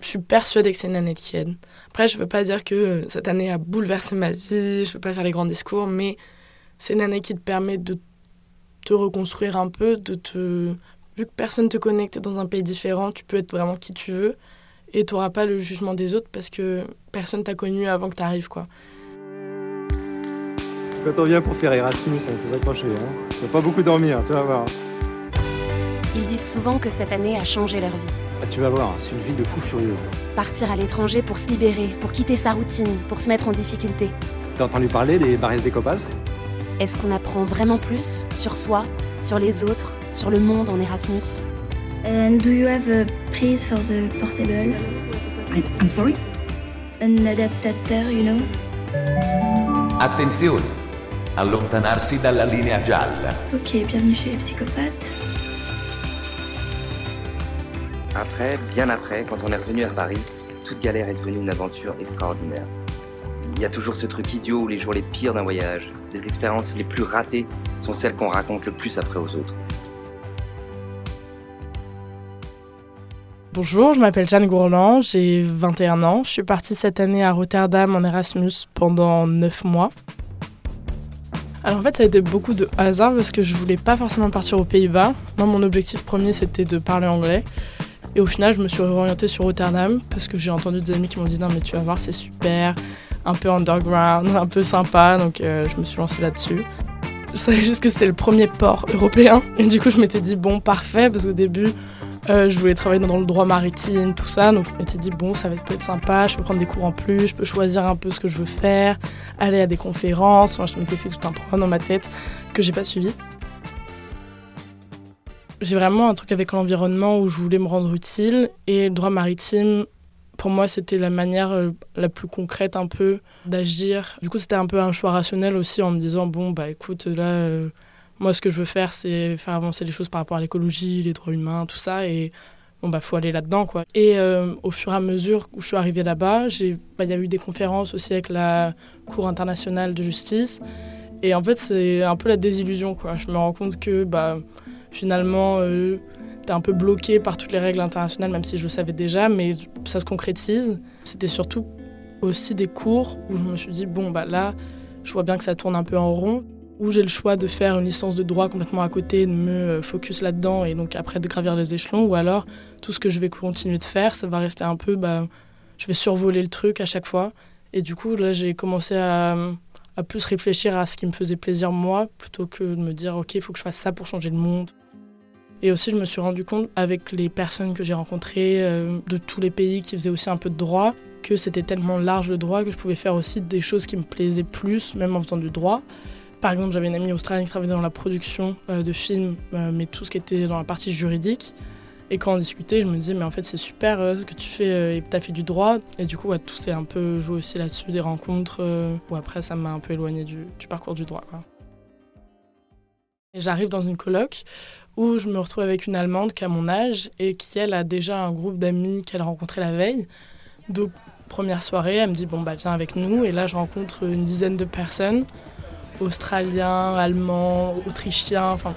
Je suis persuadée que c'est une année qui aide. Après, je veux pas dire que cette année a bouleversé ma vie, je veux pas faire les grands discours, mais c'est une année qui te permet de te reconstruire un peu, de te vu que personne te connecte dans un pays différent, tu peux être vraiment qui tu veux et tu n'auras pas le jugement des autres parce que personne t'a connu avant que tu arrives quoi. Quand on vient pour faire Erasmus, ça me fait s'accrocher. Hein. Tu vas pas beaucoup dormir, tu vas voir. Ils disent souvent que cette année a changé leur vie. Ah, tu vas voir, c'est une vie de fou furieux. Partir à l'étranger pour se libérer, pour quitter sa routine, pour se mettre en difficulté. T'as entendu parler des Barres des Copas Est-ce qu'on apprend vraiment plus sur soi, sur les autres, sur le monde en Erasmus? And do you have a prize for the portable? I, I'm sorry? Un adaptateur, you know? Attenzione! Allontanarsi dalla linea gialla. Ok, bienvenue chez les psychopathes. Après, bien après, quand on est revenu à Paris, toute galère est devenue une aventure extraordinaire. Il y a toujours ce truc idiot où les jours les pires d'un voyage, les expériences les plus ratées sont celles qu'on raconte le plus après aux autres. Bonjour, je m'appelle Jeanne Gourland, j'ai 21 ans. Je suis partie cette année à Rotterdam en Erasmus pendant 9 mois. Alors en fait, ça a été beaucoup de hasard parce que je voulais pas forcément partir aux Pays-Bas. Moi, mon objectif premier, c'était de parler anglais. Et au final, je me suis orientée sur Rotterdam parce que j'ai entendu des amis qui m'ont dit non mais tu vas voir, c'est super, un peu underground, un peu sympa. Donc euh, je me suis lancée là-dessus. Je savais juste que c'était le premier port européen. Et du coup, je m'étais dit bon, parfait, parce qu'au début, euh, je voulais travailler dans le droit maritime, tout ça. Donc je m'étais dit, bon, ça va peut être sympa, je peux prendre des cours en plus, je peux choisir un peu ce que je veux faire, aller à des conférences. Enfin, je m'étais fait tout un programme dans ma tête que j'ai pas suivi. J'ai vraiment un truc avec l'environnement où je voulais me rendre utile et le droit maritime, pour moi, c'était la manière euh, la plus concrète un peu d'agir. Du coup, c'était un peu un choix rationnel aussi en me disant, bon, bah écoute, là. Euh, moi, ce que je veux faire, c'est faire avancer les choses par rapport à l'écologie, les droits humains, tout ça. Et bon, bah, faut aller là-dedans, quoi. Et euh, au fur et à mesure où je suis arrivée là-bas, bah, il y a eu des conférences aussi avec la Cour internationale de justice. Et en fait, c'est un peu la désillusion, quoi. Je me rends compte que, bah, finalement, euh, tu es un peu bloqué par toutes les règles internationales, même si je le savais déjà, mais ça se concrétise. C'était surtout aussi des cours où je me suis dit, bon, bah là, je vois bien que ça tourne un peu en rond où j'ai le choix de faire une licence de droit complètement à côté, de me euh, focus là-dedans et donc après de gravir les échelons, ou alors tout ce que je vais continuer de faire, ça va rester un peu, bah, je vais survoler le truc à chaque fois. Et du coup, là, j'ai commencé à, à, plus réfléchir à ce qui me faisait plaisir moi, plutôt que de me dire, OK, il faut que je fasse ça pour changer le monde. Et aussi, je me suis rendu compte, avec les personnes que j'ai rencontrées euh, de tous les pays qui faisaient aussi un peu de droit, que c'était tellement large le droit que je pouvais faire aussi des choses qui me plaisaient plus, même en faisant du droit. Par exemple, j'avais une amie australienne qui travaillait dans la production euh, de films, euh, mais tout ce qui était dans la partie juridique. Et quand on discutait, je me disais, mais en fait, c'est super ce que tu fais, et tu as fait du droit. Et du coup, tout s'est un peu joué aussi là-dessus, des rencontres, où après, ça m'a un peu éloigné du, parcours du droit. J'arrive dans une coloc où je me retrouve avec une Allemande qui a mon âge et qui, elle, a déjà un groupe d'amis qu'elle a rencontré la veille. Donc, première soirée, elle me dit, bon, bah, viens avec nous. Et là, je rencontre une dizaine de personnes australiens, allemands, autrichiens, enfin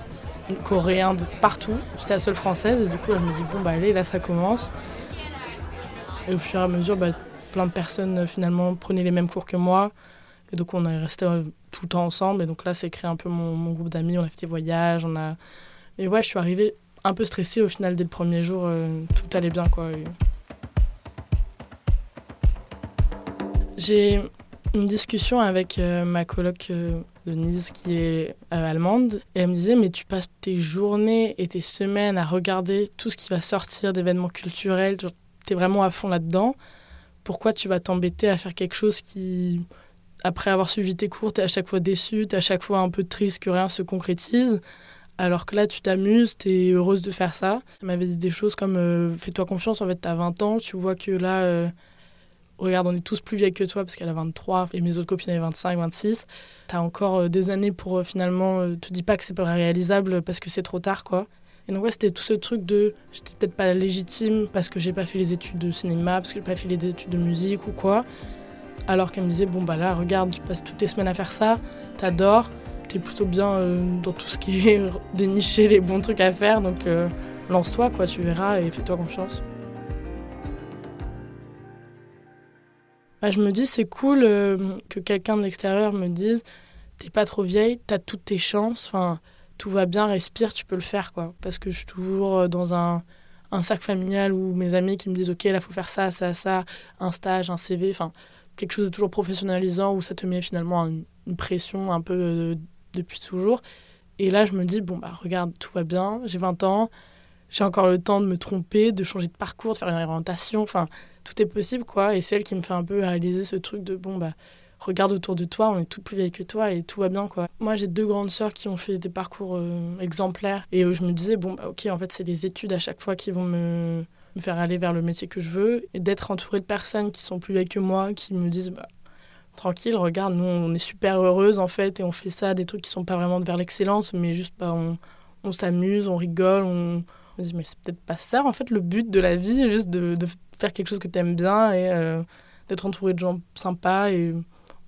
coréens, de partout. J'étais la seule française et du coup, elle me dit bon bah allez, là ça commence. Et au fur et à mesure, bah, plein de personnes finalement prenaient les mêmes cours que moi. Et donc on est resté euh, tout le temps ensemble. Et donc là, c'est créé un peu mon, groupe d'amis. On a fait des voyages. On a... Et ouais, je suis arrivée un peu stressée au final dès le premier jour. Euh, tout allait bien quoi. J'ai une discussion avec ma coloc Denise qui est euh, allemande, et elle me disait, mais tu passes tes journées et tes semaines à regarder tout ce qui va sortir d'événements culturels, tu es vraiment à fond là-dedans, pourquoi tu vas t'embêter à faire quelque chose qui, après avoir suivi tes cours, tu es à chaque fois déçu, tu es à chaque fois un peu triste que rien se concrétise, Alors que là, tu t'amuses, tu es heureuse de faire ça. Elle m'avait dit des choses comme euh, Fais-toi confiance, en fait, tu as 20 ans, tu vois que là, euh, regarde, on est tous plus vieilles que toi parce qu'elle a 23 et mes autres copines avaient 25, 26. Tu as encore euh, des années pour finalement. te dis pas que c'est pas réalisable parce que c'est trop tard, quoi. Et donc, ouais, c'était tout ce truc de j'étais peut-être pas légitime parce que j'ai pas fait les études de cinéma, parce que j'ai pas fait les études de musique ou quoi. Alors qu'elle me disait Bon, bah là, regarde, tu passes toutes tes semaines à faire ça, t'adores t'es plutôt bien euh, dans tout ce qui est dénicher les bons trucs à faire, donc euh, lance-toi, quoi, tu verras et fais-toi confiance. Bah, je me dis, c'est cool euh, que quelqu'un de l'extérieur me dise, t'es pas trop vieille, t'as toutes tes chances, enfin, tout va bien, respire, tu peux le faire, quoi. Parce que je suis toujours dans un, un cercle familial où mes amis qui me disent, ok, là, faut faire ça, ça, ça, un stage, un CV, enfin, quelque chose de toujours professionnalisant où ça te met finalement une, pression un peu depuis toujours. Et là, je me dis, bon, bah regarde, tout va bien, j'ai 20 ans, j'ai encore le temps de me tromper, de changer de parcours, de faire une orientation, enfin, tout est possible, quoi. Et c'est elle qui me fait un peu réaliser ce truc de, bon, bah, regarde autour de toi, on est toutes plus vieilles que toi et tout va bien, quoi. Moi, j'ai deux grandes sœurs qui ont fait des parcours euh, exemplaires et je me disais, bon, bah, ok, en fait, c'est les études à chaque fois qui vont me, me faire aller vers le métier que je veux et d'être entourée de personnes qui sont plus vieilles que moi, qui me disent, bah, tranquille, regarde, nous on est super heureuse en fait et on fait ça, des trucs qui sont pas vraiment vers l'excellence, mais juste bah, on, on s'amuse, on rigole, on, on dit mais c'est peut-être pas ça en fait le but de la vie, juste de, de faire quelque chose que tu aimes bien et euh, d'être entouré de gens sympas et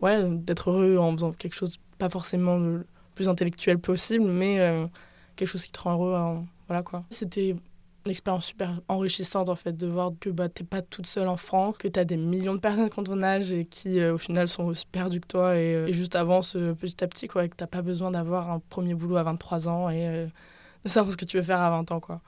ouais, d'être heureux en faisant quelque chose pas forcément le plus intellectuel possible, mais euh, quelque chose qui te rend heureux. Voilà quoi. C'était une expérience super enrichissante en fait de voir que bah, t'es pas toute seule en France, que tu as des millions de personnes contre ton âge et qui euh, au final sont aussi perdues que toi et, euh, juste avancent euh, petit à petit quoi, et que t'as pas besoin d'avoir un premier boulot à 23 ans et de savoir ce que tu veux faire à 20 ans quoi.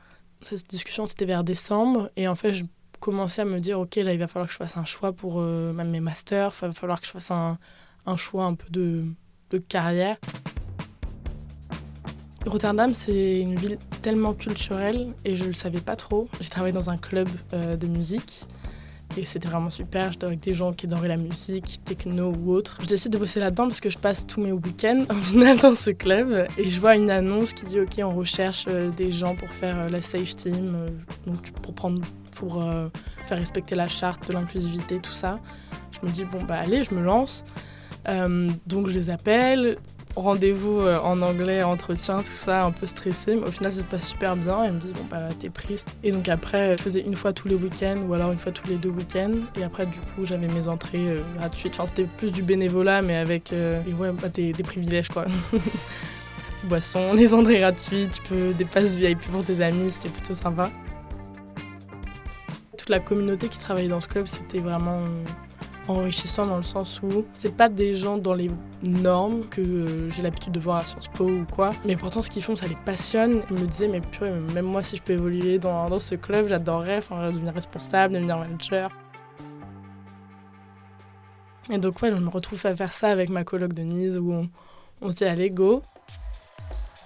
Cette discussion c'était vers décembre et en fait je commençais à me dire ok là il va falloir que je fasse un choix pour même mes masters, il va falloir que je fasse un, un choix un peu de, de carrière. Rotterdam, c'est une ville tellement culturelle et je le savais pas trop. J'ai travaillé dans un club euh, de musique et c'était vraiment super. J'étais avec des gens qui adoraient la musique, techno ou autre. Je décide de bosser là-dedans parce que je passe tous mes week-ends en dans ce club et je vois une annonce qui dit Ok, on recherche euh, des gens pour faire euh, la safe team, donc pour, prendre, pour faire respecter la charte de l'inclusivité, tout ça. Je me dis Bon, bah allez, je me lance. donc je les appelle, rendez-vous euh, en anglais, entretien, tout ça, un peu stressé. Mais au final, ça se passe super bien. Ils me disent, bon, bah, t'es prise. Et donc après, je faisais une fois tous les week-ends ou alors une fois tous les deux week-ends. Et après, du coup, j'avais mes entrées euh, gratuites. Enfin, c'était plus du bénévolat, mais avec euh, et ouais, bah, des, des privilèges, quoi. les boissons, les entrées gratuites, tu peux des passes VIP pour tes amis, c'était plutôt sympa. Toute la communauté qui travaillait dans ce club, c'était vraiment enrichissant dans le sens où c'est pas des gens dans les normes que euh, j'ai l'habitude de voir à Sciences Po ou quoi, mais pourtant ce qu'ils font ça les passionne. Ils me disaient mais purée, même moi si je peux évoluer dans, ce club, j'adorerais enfin, devenir responsable, devenir manager. Et donc ouais, je me retrouve à faire ça avec ma coloc Denise où on, on se dit allez go.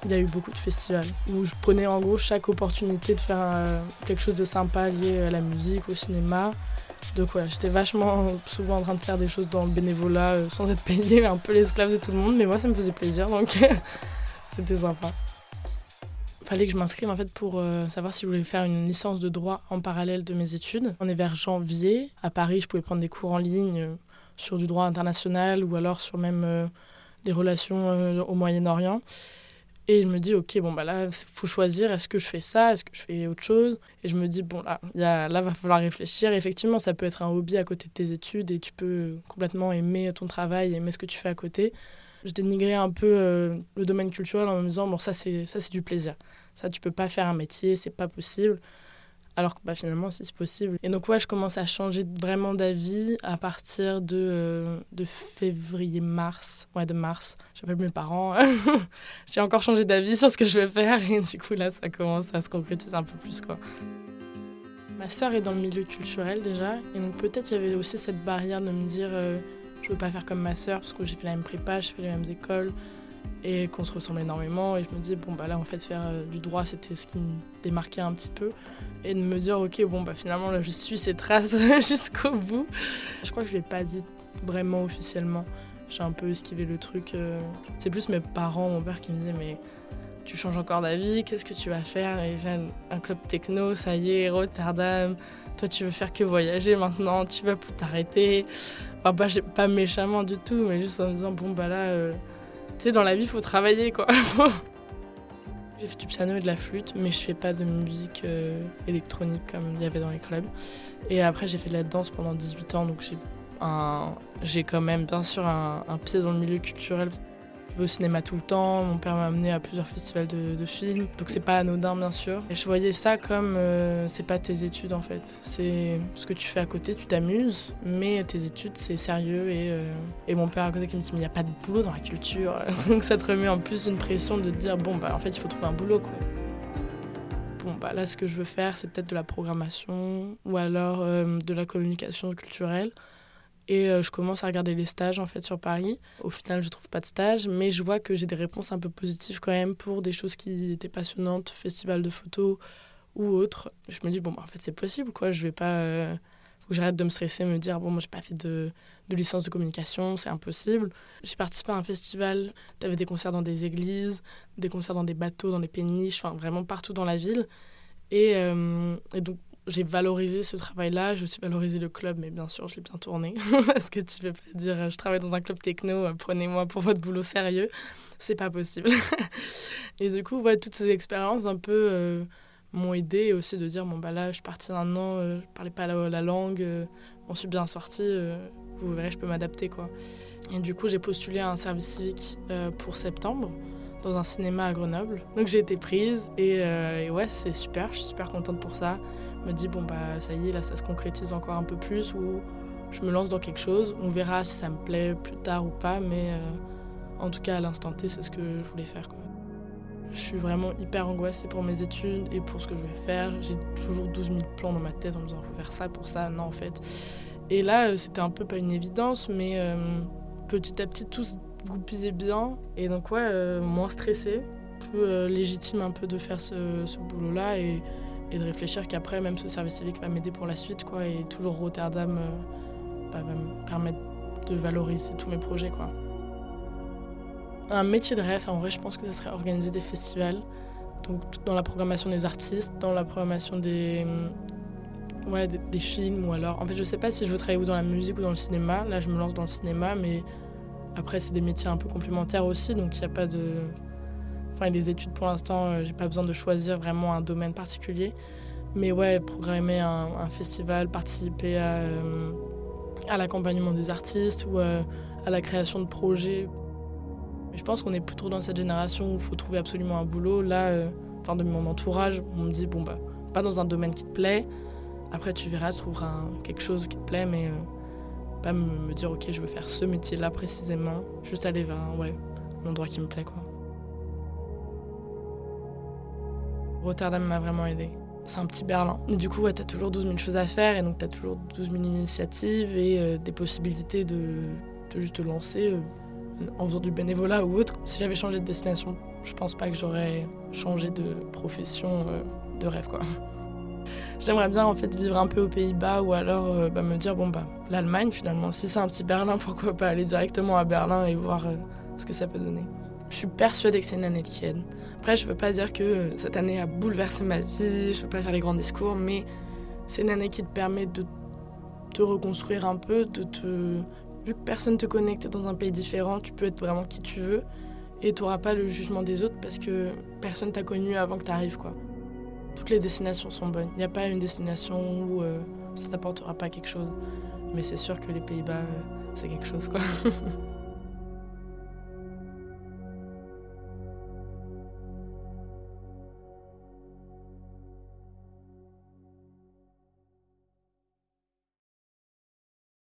Il y a eu beaucoup de festivals où je prenais en gros chaque opportunité de faire euh, quelque chose de sympa lié à la musique, au cinéma. Donc ouais, j'étais vachement souvent en train de faire des choses dans le bénévolat euh, sans être payée, un peu l'esclave de tout le monde, mais moi ça me faisait plaisir donc c'était sympa. Fallait que je m'inscrive en fait pour euh, savoir si je voulais faire une licence de droit en parallèle de mes études. On est vers janvier. À Paris, je pouvais prendre des cours en ligne euh, sur du droit international ou alors sur même des relations au Moyen-Orient. Et je me dis, ok, bon, bah là, il faut choisir, est-ce que je fais ça, est-ce que je fais autre chose? Et je me dis, bon, là, y a, là, va falloir réfléchir. effectivement, ça peut être un hobby à côté de tes études et tu peux complètement aimer ton travail, aimer ce que tu fais à côté. Je dénigrais un peu euh, le domaine culturel en me disant, bon, ça, c'est du plaisir. Ça, tu peux pas faire un métier, c'est pas possible alors que bah, finalement si c'est possible. Et donc ouais, je commence à changer vraiment d'avis à partir de, euh, de février-mars, ouais de mars. J'appelle mes parents, j'ai encore changé d'avis sur ce que je vais faire et du coup là ça commence à se concrétiser un peu plus quoi. Ma sœur est dans le milieu culturel déjà et donc peut-être il y avait aussi cette barrière de me dire euh, je veux pas faire comme ma sœur parce que j'ai fait la même prépa, j'ai fait les mêmes écoles et qu'on se ressemble énormément et je me dis bon bah là en fait faire euh, du droit c'était ce qui me démarquait un petit peu et de me dire ok bon bah finalement là je suis ces traces jusqu'au bout je crois que je l'ai pas dit vraiment officiellement j'ai un peu esquivé le truc euh. c'est plus mes parents mon père qui me disait mais tu changes encore d'avis, qu'est-ce que tu vas faire? Et j'ai un, club techno, ça y est, Rotterdam. Toi, tu veux faire que voyager maintenant, tu vas t'arrêter. Enfin, pas, pas méchamment du tout, mais juste en me disant, bon, bah là, euh, tu sais, dans la vie, il faut travailler, quoi. J'ai fait du piano et de la flûte, mais je fais pas de musique euh, électronique comme il y avait dans les clubs. Et après, j'ai fait de la danse pendant 18 ans, donc j'ai un... quand même, bien sûr, un pied dans le milieu culturel. Je vais au cinéma tout le temps, mon père m'a amené à plusieurs festivals de, films, donc c'est pas anodin bien sûr. Et je voyais ça comme euh, c'est pas tes études en fait, c'est ce que tu fais à côté, tu t'amuses, mais tes études c'est sérieux et, euh, et, mon père à côté qui me dit mais il n'y a pas de boulot dans la culture, donc ça te remet en plus une pression de dire bon bah en fait il faut trouver un boulot quoi. Bon bah là ce que je veux faire c'est peut-être de la programmation ou alors euh, de la communication culturelle. Et euh, je commence à regarder les stages en fait sur Paris. Au final, je trouve pas de stage, mais je vois que j'ai des réponses un peu positives quand même pour des choses qui étaient passionnantes, festival de photos ou autre. Je me dis bon, bah, en fait, c'est possible quoi. Je vais pas. Euh... Faut que j'arrête de me stresser, me dire bon, moi j'ai pas fait de, de licence de communication, c'est impossible. J'ai participé à un festival. T'avais des concerts dans des églises, des concerts dans des bateaux, dans des péniches, enfin vraiment partout dans la ville. Et, euh, et donc j'ai valorisé ce travail-là, j'ai aussi valorisé le club, mais bien sûr, je l'ai bien tourné. Parce que tu peux pas dire, je travaille dans un club techno, euh, prenez-moi pour votre boulot sérieux. C'est pas possible. et du coup, ouais, toutes ces expériences un peu euh, m'ont aidé aussi de dire, bon, bah là, je suis partie un an, euh, je parlais pas la, la langue, euh, on suis bien sortie, euh, vous verrez, je peux m'adapter, quoi. Et du coup, j'ai postulé à un service civique pour septembre dans un cinéma à Grenoble. Donc j'ai été prise et, et ouais, c'est super, je suis super contente pour ça me dis bon bah ça y est là ça se concrétise encore un peu plus ou je me lance dans quelque chose. On verra si ça me plaît plus tard ou pas mais euh, en tout cas à l'instant T c'est ce que je voulais faire quoi. je suis vraiment hyper angoissée pour mes études et pour ce que je vais faire. J'ai toujours 12 000 plans dans ma tête en me disant faut faire ça pour ça. Non en fait. Et là euh, c'était un peu pas une évidence mais euh, petit à petit tout se goupillait bien. Et donc ouais moins stressée plus légitime un peu de faire ce, ce boulot là et et de réfléchir qu'après, même ce service civique va m'aider pour la suite, quoi, et toujours Rotterdam euh, bah, va me permettre de valoriser tous mes projets, quoi. Un métier de rêve, en vrai, je pense que ça serait organiser des festivals, donc dans la programmation des artistes, dans la programmation des, ouais, des, des, films, ou alors, en fait, je sais pas si je veux travailler ou dans la musique ou dans le cinéma. Là, je me lance dans le cinéma, mais après, c'est des métiers un peu complémentaires aussi, donc il n'y a pas de Enfin, les études, pour l'instant, euh, j'ai pas besoin de choisir vraiment un domaine particulier. Mais ouais, programmer un, festival, participer à, euh, à l'accompagnement des artistes ou à, à, la création de projets. Mais je pense qu'on est plutôt dans cette génération où il faut trouver absolument un boulot. Là, euh, de mon entourage, on me dit, bon, bah, pas dans un domaine qui te plaît. Après, tu verras, tu trouveras quelque chose qui te plaît, mais euh, pas me, me, dire, ok, je veux faire ce métier-là précisément. Juste aller vers un, ouais, un endroit qui me plaît, quoi. Rotterdam m'a vraiment aidé. C'est un petit Berlin. Du coup, ouais, t'as toujours 12 000 choses à faire et donc t'as toujours 12 000 initiatives et euh, des possibilités de, juste te lancer euh, en faisant du bénévolat ou autre. Si j'avais changé de destination, je pense pas que j'aurais changé de profession euh, de rêve, quoi. J'aimerais bien en fait vivre un peu aux Pays-Bas ou alors bah, me dire bon bah l'Allemagne finalement si c'est un petit Berlin pourquoi pas aller directement à Berlin et voir ce que ça peut donner. Je suis persuadée que c'est une année qui aide. Après, je veux pas dire que cette année a bouleversé ma vie, je veux pas faire les grands discours, mais c'est une année qui te permet de te reconstruire un peu, de te... Vu que personne te connecte dans un pays différent, tu peux être vraiment qui tu veux et tu n'auras pas le jugement des autres parce que personne t'a connu avant que tu arrives, quoi. Toutes les destinations sont bonnes. Il n'y a pas une destination où euh, ça t'apportera pas quelque chose. Mais c'est sûr que les Pays-Bas, euh, c'est quelque chose, quoi.